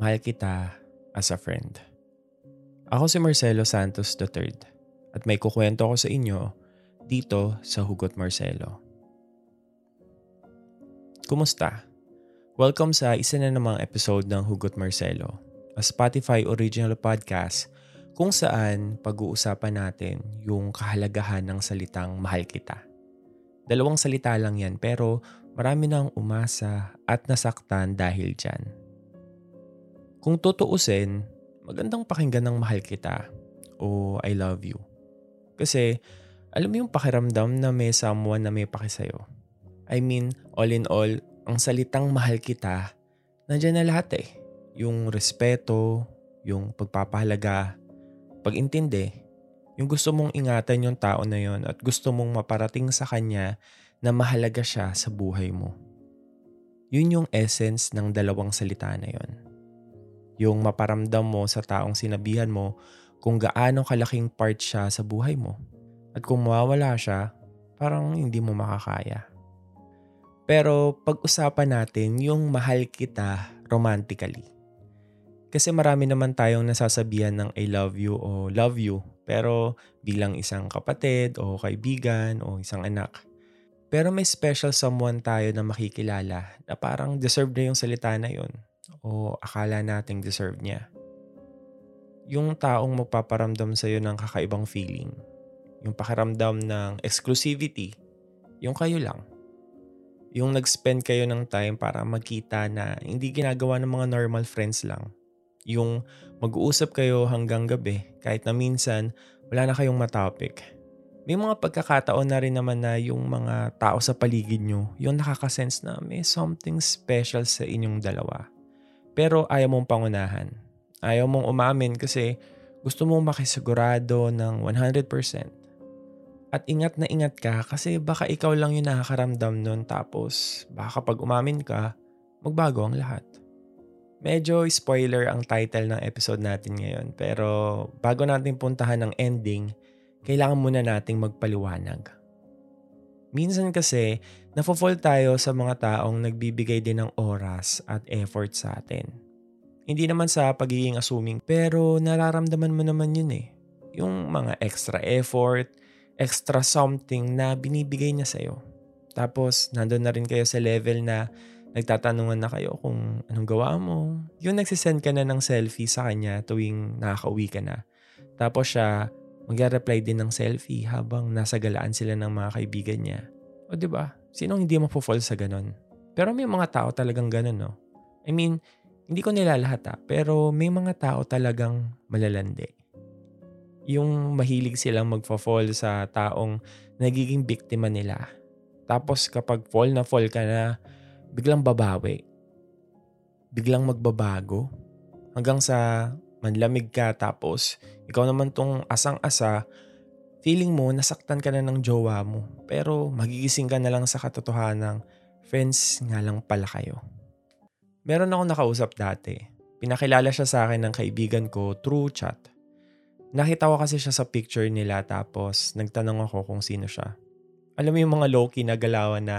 mahal kita as a friend. Ako si Marcelo Santos III at may kukwento ko sa inyo dito sa Hugot Marcelo. Kumusta? Welcome sa isa na namang episode ng Hugot Marcelo, a Spotify original podcast kung saan pag-uusapan natin yung kahalagahan ng salitang mahal kita. Dalawang salita lang yan pero marami nang umasa at nasaktan dahil dyan. Kung tutuusin, magandang pakinggan ng mahal kita o I love you. Kasi alam mo yung pakiramdam na may someone na may paki sa'yo. I mean, all in all, ang salitang mahal kita, nandiyan na lahat eh. Yung respeto, yung pagpapahalaga, pag-intindi, yung gusto mong ingatan yung tao na yon at gusto mong maparating sa kanya na mahalaga siya sa buhay mo. Yun yung essence ng dalawang salita na yon. Yung maparamdam mo sa taong sinabihan mo kung gaano kalaking part siya sa buhay mo. At kung mawawala siya, parang hindi mo makakaya. Pero pag-usapan natin yung mahal kita romantically. Kasi marami naman tayong nasasabihan ng I love you o love you pero bilang isang kapatid o kaibigan o isang anak. Pero may special someone tayo na makikilala na parang deserve na yung salita na yun o akala nating deserve niya. Yung taong magpaparamdam sa'yo ng kakaibang feeling. Yung pakiramdam ng exclusivity. Yung kayo lang. Yung nag-spend kayo ng time para magkita na hindi ginagawa ng mga normal friends lang. Yung mag-uusap kayo hanggang gabi kahit na minsan wala na kayong matopic. May mga pagkakataon na rin naman na yung mga tao sa paligid nyo, yung nakakasense na may something special sa inyong dalawa. Pero ayaw mong pangunahan. Ayaw mong umamin kasi gusto mong makisigurado ng 100%. At ingat na ingat ka kasi baka ikaw lang yung nakakaramdam nun tapos baka kapag umamin ka, magbago ang lahat. Medyo spoiler ang title ng episode natin ngayon pero bago natin puntahan ang ending, kailangan muna nating magpaliwanag. Minsan kasi, nafo-fall tayo sa mga taong nagbibigay din ng oras at effort sa atin. Hindi naman sa pagiging assuming pero nararamdaman mo naman yun eh. Yung mga extra effort, extra something na binibigay niya sa'yo. Tapos, nandun na rin kayo sa level na nagtatanungan na kayo kung anong gawa mo. Yung nagsisend ka na ng selfie sa kanya tuwing nakaka-uwi ka na. Tapos siya, magre-reply din ng selfie habang nasa galaan sila ng mga kaibigan niya. O ba? Sinong hindi mapofall sa ganon? Pero may mga tao talagang ganon, no? I mean, hindi ko nila lahat ha, pero may mga tao talagang malalandi. Yung mahilig silang magfa-fall sa taong nagiging biktima nila. Tapos kapag fall na fall ka na, biglang babawi. Biglang magbabago. Hanggang sa manlamig ka tapos ikaw naman tong asang-asa, feeling mo nasaktan ka na ng jowa mo. Pero magigising ka na lang sa katotohanan friends nga lang pala kayo. Meron ako nakausap dati. Pinakilala siya sa akin ng kaibigan ko through chat. Nakita ko kasi siya sa picture nila tapos nagtanong ako kung sino siya. Alam mo yung mga low-key na galawan na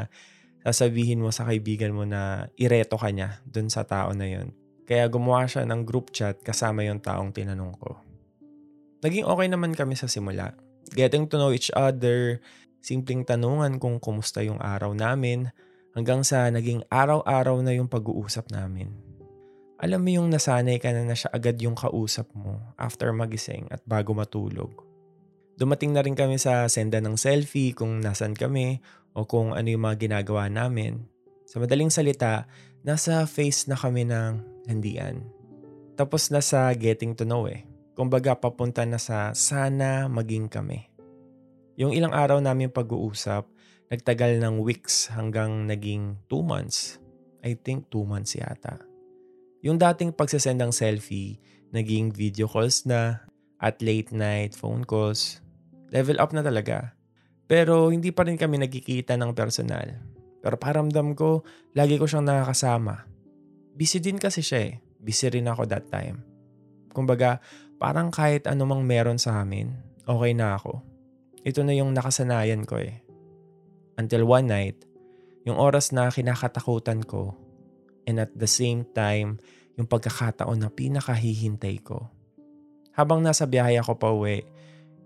sasabihin mo sa kaibigan mo na ireto ka niya dun sa tao na yon. Kaya gumawa siya ng group chat kasama yung taong tinanong ko. Naging okay naman kami sa simula. Getting to know each other, simpleng tanungan kung kumusta yung araw namin, hanggang sa naging araw-araw na yung pag-uusap namin. Alam mo yung nasanay ka na na siya agad yung kausap mo after magising at bago matulog. Dumating na rin kami sa senda ng selfie kung nasan kami o kung ano yung mga ginagawa namin. Sa madaling salita, nasa face na kami ng landian. Tapos nasa getting to know eh. Kumbaga papunta na sa sana maging kami. Yung ilang araw namin pag-uusap, nagtagal ng weeks hanggang naging 2 months. I think 2 months yata. Yung dating pagsasend ng selfie, naging video calls na at late night phone calls. Level up na talaga. Pero hindi pa rin kami nagkikita ng personal. Pero paramdam ko, lagi ko siyang nakakasama. Busy din kasi siya eh. Busy rin ako that time. Kumbaga, parang kahit anumang meron sa amin, okay na ako. Ito na yung nakasanayan ko eh. Until one night, yung oras na kinakatakutan ko and at the same time, yung pagkakataon na pinakahihintay ko. Habang nasa biyahe ako pa uwi,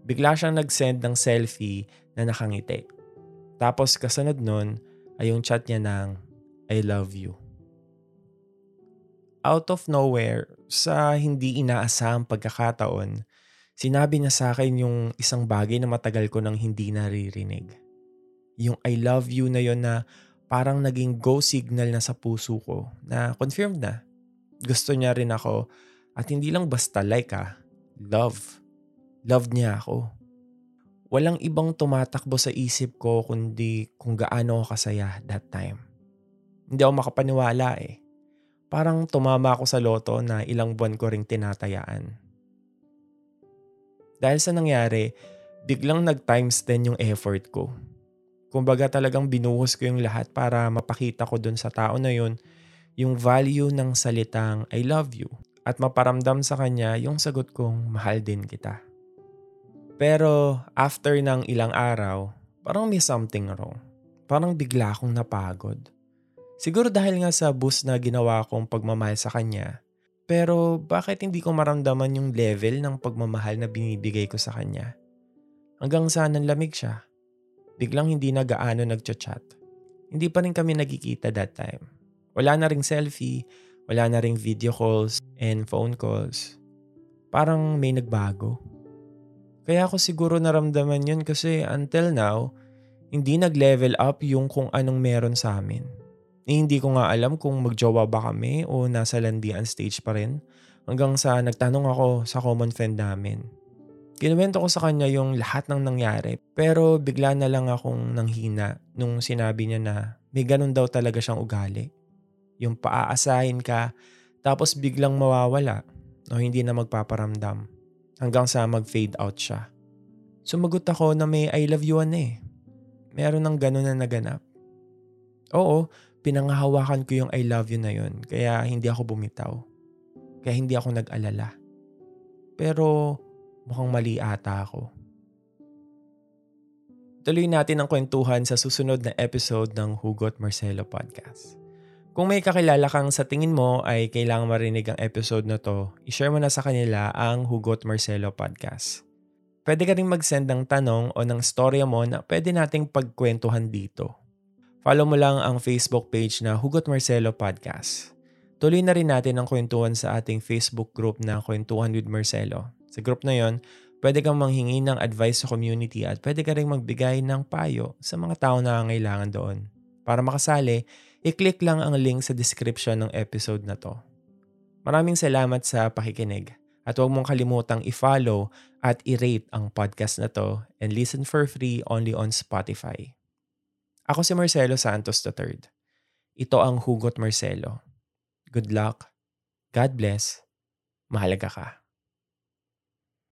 bigla siyang nag-send ng selfie na nakangiti. Tapos kasunod nun ay yung chat niya ng I love you. Out of nowhere, sa hindi inaasahang pagkakataon, sinabi niya sa akin yung isang bagay na matagal ko nang hindi naririnig. Yung I love you na yon na parang naging go signal na sa puso ko na confirmed na. Gusto niya rin ako at hindi lang basta like ah, love. Love niya ako. Walang ibang tumatakbo sa isip ko kundi kung gaano ako kasaya that time. Hindi ako makapaniwala eh. Parang tumama ako sa loto na ilang buwan ko ring tinatayaan. Dahil sa nangyari, biglang nag-times 10 yung effort ko. Kumbaga talagang binuhos ko yung lahat para mapakita ko dun sa tao na yun yung value ng salitang I love you at maparamdam sa kanya yung sagot kong mahal din kita. Pero after ng ilang araw, parang may something wrong. Parang bigla akong napagod. Siguro dahil nga sa boost na ginawa kong pagmamahal sa kanya. Pero bakit hindi ko maramdaman yung level ng pagmamahal na binibigay ko sa kanya? Hanggang sa nanlamig siya. Biglang hindi na gaano nagchat-chat. Hindi pa rin kami nagkikita that time. Wala na ring selfie, wala na ring video calls and phone calls. Parang may nagbago. Kaya ako siguro naramdaman yun kasi until now, hindi nag-level up yung kung anong meron sa amin. Eh, hindi ko nga alam kung magjowa ba kami o nasa landian stage pa rin hanggang sa nagtanong ako sa common friend namin. Kinuwento ko sa kanya yung lahat ng nangyari pero bigla na lang akong nanghina nung sinabi niya na may ganun daw talaga siyang ugali. Yung paaasahin ka, tapos biglang mawawala o hindi na magpaparamdam hanggang sa mag-fade out siya. Sumagot ako na may I love you ano eh. Meron ng ganun na naganap. Oo, pinangahawakan ko yung I love you na yun kaya hindi ako bumitaw. Kaya hindi ako nag-alala. Pero mukhang mali ata ako. Tuloy natin ang kwentuhan sa susunod na episode ng Hugot Marcelo Podcast. Kung may kakilala kang sa tingin mo ay kailangang marinig ang episode na to, ishare mo na sa kanila ang Hugot Marcelo Podcast. Pwede ka rin mag-send ng tanong o ng storya mo na pwede nating pagkwentuhan dito. Follow mo lang ang Facebook page na Hugot Marcelo Podcast. Tuloy na rin natin ang kwentuhan sa ating Facebook group na Kwentuhan with Marcelo. Sa group na yon, pwede kang manghingi ng advice sa community at pwede ka rin magbigay ng payo sa mga tao na nangangailangan doon. Para makasali, i-click lang ang link sa description ng episode na to. Maraming salamat sa pakikinig at huwag mong kalimutang i-follow at i-rate ang podcast na to and listen for free only on Spotify. Ako si Marcelo Santos III. Ito ang Hugot Marcelo. Good luck. God bless. Mahalaga ka.